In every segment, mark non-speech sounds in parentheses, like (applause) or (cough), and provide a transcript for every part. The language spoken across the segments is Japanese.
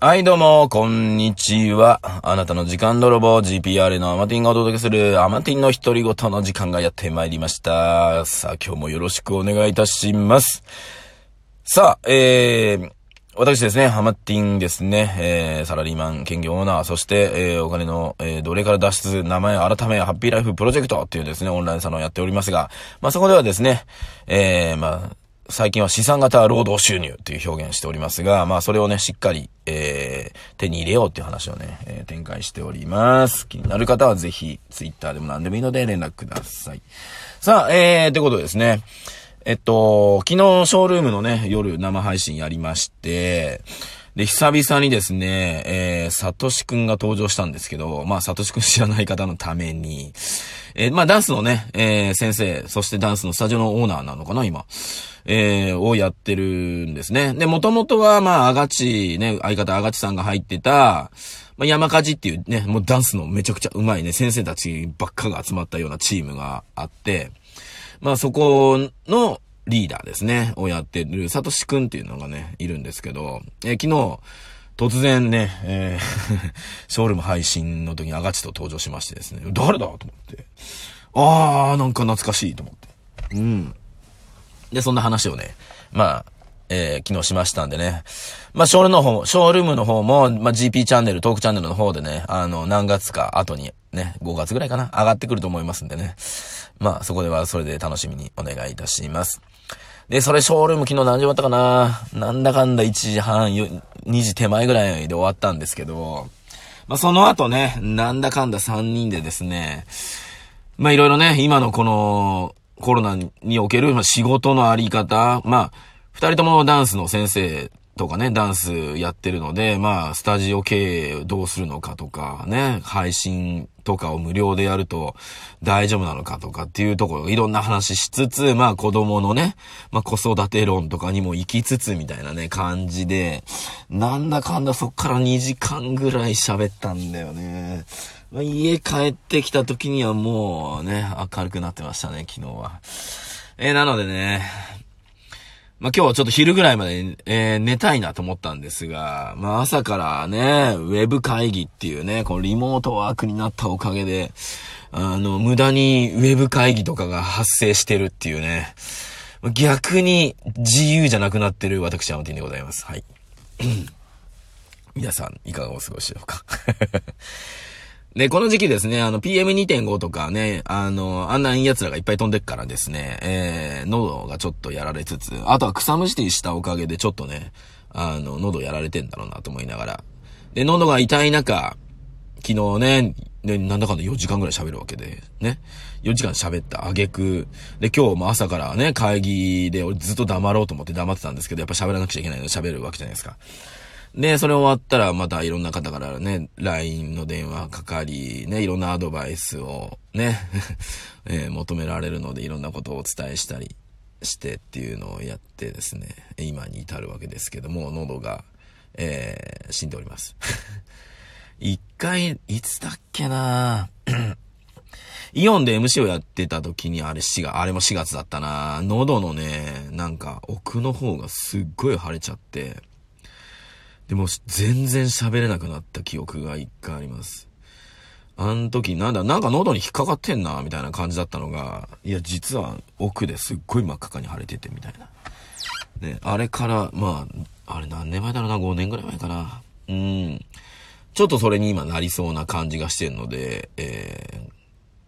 はい、どうも、こんにちは。あなたの時間泥棒 GPR のアマティンがお届けするアマティンの独り言の時間がやってまいりました。さあ、今日もよろしくお願いいたします。さあ、えー、私ですね、ハマティンですね、えー、サラリーマン、兼業オーナー、そして、えー、お金の、えー、奴隷から脱出、名前改め、ハッピーライフプロジェクトっていうですね、オンラインサロンをやっておりますが、まあ、そこではですね、えー、まあ、最近は資産型労働収入という表現しておりますが、まあそれをね、しっかり、えー、手に入れようっていう話をね、えー展開しております。気になる方はぜひ、ツイッターでも何でもいいので連絡ください。さあ、えー、ということでですね、えっと、昨日ショールームのね、夜生配信やりまして、で、久々にですね、えー、サトシくんが登場したんですけど、まあ、サトシくん知らない方のために、えーまあ、ダンスのね、えー先生、そしてダンスのスタジオのオーナーなのかな、今。えーをやってるんですね。で、もともとは、まあ、アガチ、ね、相方アガチさんが入ってた、まあ、山火事っていうね、もうダンスのめちゃくちゃ上手いね、先生たちばっかが集まったようなチームがあって、まあそこのリーダーですね、をやってる、サトシくんっていうのがね、いるんですけど、えー昨日、突然ね、えー (laughs) ショールーム配信の時にアガチと登場しましてですね、誰だと思って。あー、なんか懐かしいと思って。うん。で、そんな話をね、まあ、えー昨日しましたんでね。まあ、ショールの方、ショールームの方も、まあ、GP チャンネル、トークチャンネルの方でね、あの、何月か後にね、5月ぐらいかな、上がってくると思いますんでね。まあ、そこではそれで楽しみにお願いいたします。で、それショールーム昨日何時終わったかな？なんだかんだ1時半、2時手前ぐらいで終わったんですけど、まあ、その後ね、なんだかんだ3人でですね、まあいろいろね、今のこのコロナにおける仕事のあり方、まあ、二人ともダンスの先生とかね、ダンスやってるので、まあ、スタジオ経営どうするのかとか、ね、配信とかを無料でやると大丈夫なのかとかっていうところ、いろんな話しつつ、まあ子供のね、まあ子育て論とかにも行きつつみたいなね、感じで、なんだかんだそっから2時間ぐらい喋ったんだよね。まあ、家帰ってきた時にはもうね、明るくなってましたね、昨日は。えーなのでね、まあ、今日はちょっと昼ぐらいまで、えー寝たいなと思ったんですが、まあ、朝からね、ウェブ会議っていうね、このリモートワークになったおかげで、あの、無駄にウェブ会議とかが発生してるっていうね、逆に自由じゃなくなってる私、アマティンでございます。はい。皆さん、いかがお過ごしでしょうか？で、この時期ですね、あの、PM2.5 とかね、あの、あんないい奴らがいっぱい飛んでっからですね、えー、喉がちょっとやられつつ、あとは草むしりしたおかげでちょっとね、あの、喉やられてんだろうなと思いながら。で、喉が痛い中、昨日ね、ね、なんだかんだ4時間ぐらい喋るわけで、ね。4時間喋った挙句で、今日も朝からね、会議で俺ずっと黙ろうと思って黙ってたんですけど、やっぱ喋らなくちゃいけないので喋るわけじゃないですか。で、それ終わったらまたいろんな方からね、LINE の電話かかり、ね、いろんなアドバイスをね、(laughs) えー求められるのでいろんなことをお伝えしたりしてっていうのをやってですね、今に至るわけですけども、喉が、えー死んでおります。(laughs) 一回、いつだっけな？(coughs) イオンで MC をやってた時にあれ4月、あれも4月だったな。喉のね、なんか奥の方がすっごい腫れちゃって、でも全然喋れなくなった記憶が一回あります。あの時なんだ、なんか喉に引っかかってんな、みたいな感じだったのが、いや、実は奥ですっごい真っ赤かに腫れてて、みたいな。ね、あれから、まあ、あれ何年前だろうな、5年ぐらい前かな。うん。ちょっとそれに今なりそうな感じがしてるので、え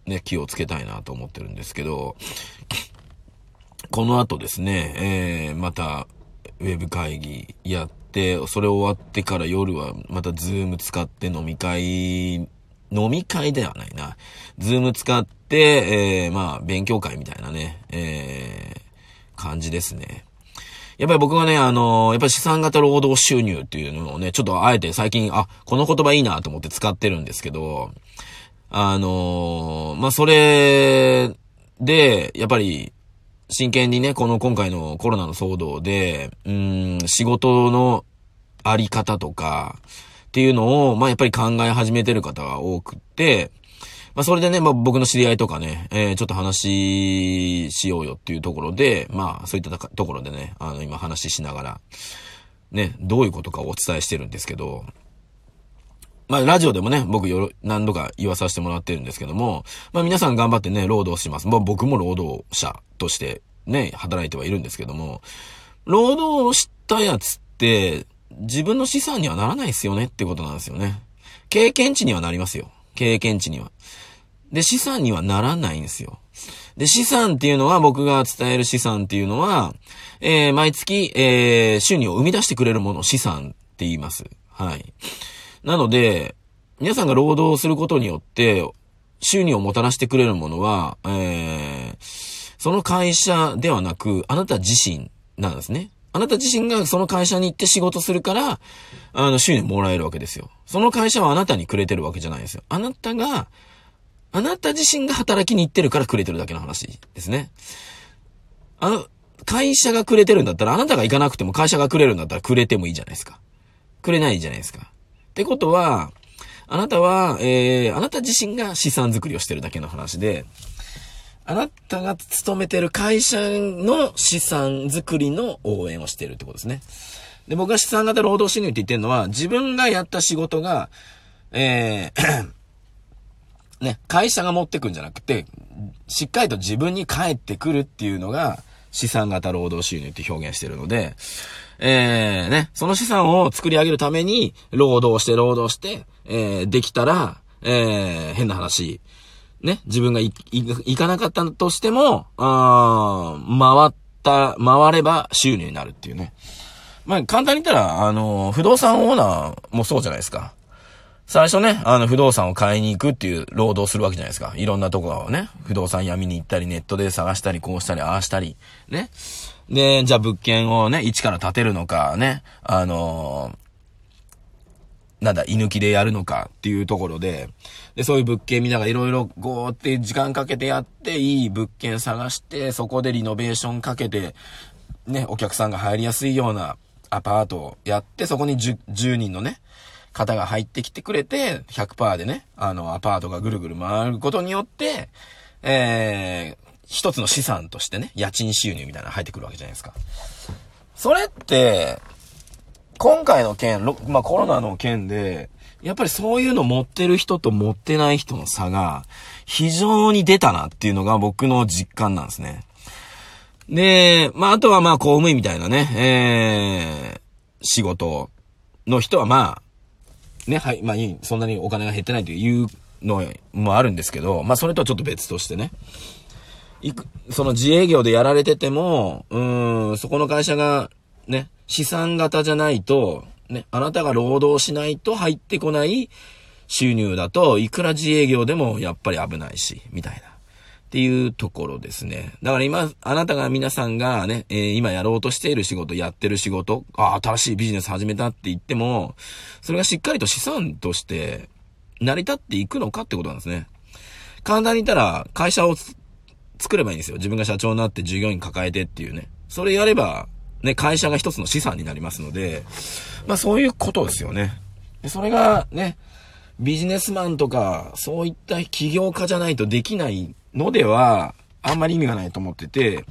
ー、ね、気をつけたいなと思ってるんですけど、この後ですね、えー、また、ウェブ会議やっ、それ終わってから夜はまたズーム使って飲み会、飲み会ではないな。ズーム使って、えー、まあ、勉強会みたいなね、えー、感じですね。やっぱり僕はね、あのやっぱり資産型労働収入っていうのをね、ちょっとあえて最近、あ、この言葉いいなと思って使ってるんですけど、あのまあ、それで、やっぱり、真剣にね、この今回のコロナの騒動で、うん、仕事のあり方とか、っていうのを、まあ、やっぱり考え始めてる方が多くって、まあ、それでね、まあ、僕の知り合いとかね、えー、ちょっと話しようよっていうところで、まあ、そういったところでね、あの、今話ししながら、ね、どういうことかをお伝えしてるんですけど、まあ、ラジオでもね、僕よろ、何度か言わさせてもらってるんですけども、まあ皆さん頑張ってね、労働します。まあ僕も労働者としてね、働いてはいるんですけども、労働したやつって、自分の資産にはならないですよねってことなんですよね。経験値にはなりますよ。経験値には。で、資産にはならないんですよ。で、資産っていうのは、僕が伝える資産っていうのは、えー、毎月、えー、収入を生み出してくれるもの資産って言います。はい。なので、皆さんが労働することによって、収入をもたらしてくれるものは、えー、その会社ではなく、あなた自身なんですね。あなた自身がその会社に行って仕事するから、あの、収入もらえるわけですよ。その会社はあなたにくれてるわけじゃないですよ。あなたが、あなた自身が働きに行ってるからくれてるだけの話ですね。あの、会社がくれてるんだったら、あなたが行かなくても会社がくれるんだったらくれてもいいじゃないですか。くれないじゃないですか。ってことは、あなたは、えー、あなた自身が資産作りをしてるだけの話で、あなたが勤めてる会社の資産作りの応援をしてるってことですね。で、僕が資産型労働収入って言ってるのは、自分がやった仕事が、えー (coughs) ね、会社が持ってくんじゃなくて、しっかりと自分に返ってくるっていうのが、資産型労働収入って表現してるので、えー、ね、その資産を作り上げるために、労働して労働して、えー、できたら、えー、変な話、ね、自分が行かなかったとしても、あ回った、回れば収入になるっていうね。まあ、簡単に言ったら、あの、不動産オーナーもそうじゃないですか。最初ね、あの、不動産を買いに行くっていう労働するわけじゃないですか。いろんなところをね、不動産屋見に行ったり、ネットで探したり、こうしたり、ああしたり、ね。で、じゃあ物件をね、一から建てるのか、ね、あのー、なんだ、居抜きでやるのかっていうところで、で、そういう物件見ながらいろいろこうって時間かけてやって、いい物件探して、そこでリノベーションかけて、ね、お客さんが入りやすいようなアパートをやって、そこに 10, 10人のね、方が入ってきてくれて、100%でね、あの、アパートがぐるぐる回ることによって、えー、一つの資産としてね、家賃収入みたいなの入ってくるわけじゃないですか。それって、今回の件、まあ、コロナの件で、やっぱりそういうの持ってる人と持ってない人の差が非常に出たなっていうのが僕の実感なんですね。で、まあ、あとはまあ、公務員みたいなね、えー、仕事の人はまあ、ね、はい、まあいい、そんなにお金が減ってないというのもあるんですけど、まあそれとはちょっと別としてね。いく、その自営業でやられてても、うーん、そこの会社が、ね、資産型じゃないと、ね、あなたが労働しないと入ってこない収入だと、いくら自営業でもやっぱり危ないし、みたいな。っていうところですね。だから今、あなたが皆さんがね、えー、今やろうとしている仕事、やってる仕事、あ、新しいビジネス始めたって言っても、それがしっかりと資産として成り立っていくのかってことなんですね。簡単に言ったら、会社を作ればいいんですよ。自分が社長になって従業員抱えてっていうね。それやれば、ね、会社が一つの資産になりますので、まあそういうことですよね。で、それがね、ビジネスマンとか、そういった起業家じゃないとできないのでは、あんまり意味がないと思ってて、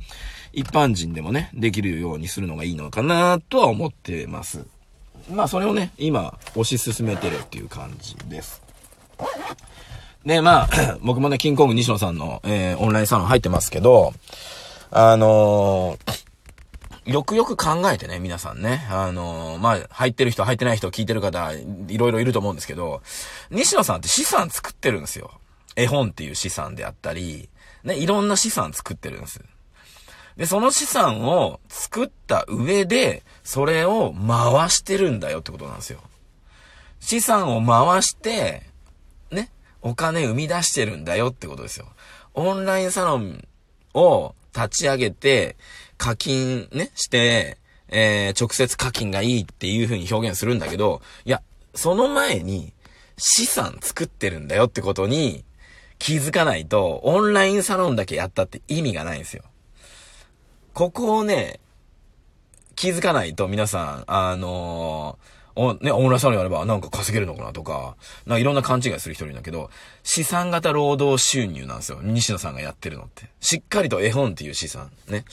一般人でもね、できるようにするのがいいのかなとは思ってます。まあ、それをね、今、推し進めてるっていう感じです。で、まあ、(clears throat) 僕もね、キングコング西野さんの、えー、オンラインサロン入ってますけど、あのー、よくよく考えてね、皆さんね。あのー、まあ、入ってる人、入ってない人、聞いてる方、いろいろいると思うんですけど、西野さんって資産作ってるんですよ。絵本っていう資産であったり、ね、いろんな資産作ってるんです。で、その資産を作った上で、それを回してるんだよってことなんですよ。資産を回して、ね、お金生み出してるんだよってことですよ。オンラインサロンを立ち上げて、課金ね、して、えー、直接課金がいいっていう風に表現するんだけど、いや、その前に資産作ってるんだよってことに気づかないと、オンラインサロンだけやったって意味がないんですよ。ここをね、気づかないと皆さん、あのー、ね、オンラインサロンやればなんか稼げるのかなとか、なんかいろんな勘違いする人いるんだけど、資産型労働収入なんですよ。西野さんがやってるのって。しっかりと絵本っていう資産。ね。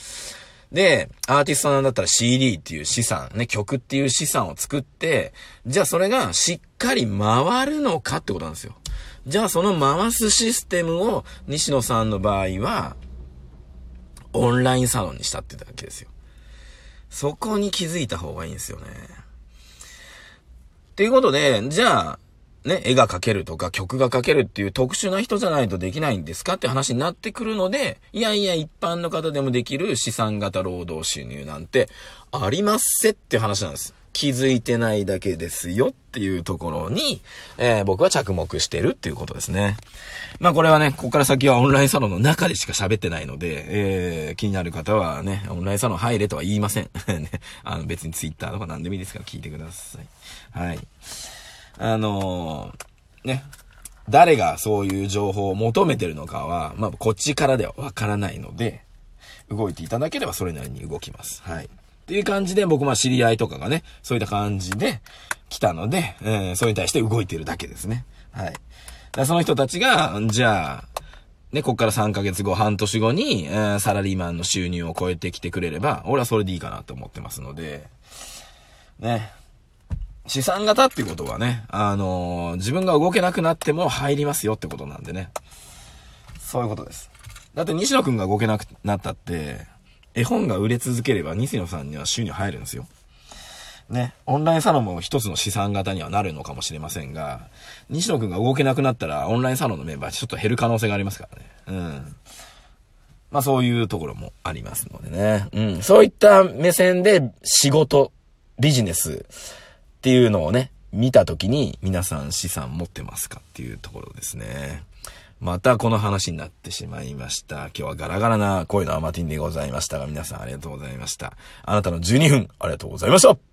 で、アーティストなんだったら CD っていう資産、ね、曲っていう資産を作って、じゃあそれがしっかり回るのかってことなんですよ。じゃあその回すシステムを西野さんの場合は、オンラインサロンにしたってだけですよ。そこに気づいた方がいいんですよね。っていうことで、じゃあ、ね、絵が描けるとか曲が描けるっていう特殊な人じゃないとできないんですかって話になってくるので、いやいや一般の方でもできる資産型労働収入なんてありますせって話なんです。気づいてないだけですよっていうところに、えー、僕は着目してるっていうことですね。まあこれはね、ここから先はオンラインサロンの中でしか喋ってないので、えー、気になる方はね、オンラインサロン入れとは言いません。(laughs) ね、あの別にツイッターとか何でもいいですから聞いてください。はい。あのー、ね、誰がそういう情報を求めてるのかは、まあ、こっちからではわからないので、動いていただければそれなりに動きます。はい。っていう感じで、僕も知り合いとかがね、そういった感じで来たので、えー、それに対して動いてるだけですね。はい。だその人たちが、じゃあ、ね、こっから3ヶ月後、半年後に、えー、サラリーマンの収入を超えてきてくれれば、俺はそれでいいかなと思ってますので、ね。資産型っていうことはね、あのー、自分が動けなくなっても入りますよってことなんでね。そういうことです。だって西野くんが動けなくなったって、絵本が売れ続ければ西野さんには収入入るんですよ。ね、オンラインサロンも一つの資産型にはなるのかもしれませんが、西野くんが動けなくなったら、オンラインサロンのメンバーちょっと減る可能性がありますからね。うん。まあそういうところもありますのでね。うん。そういった目線で仕事、ビジネス、っていうのをね、見たときに皆さん資産持ってますかっていうところですね。またこの話になってしまいました。今日はガラガラな声のアマティンでございましたが、皆さんありがとうございました。あなたの12分、ありがとうございました。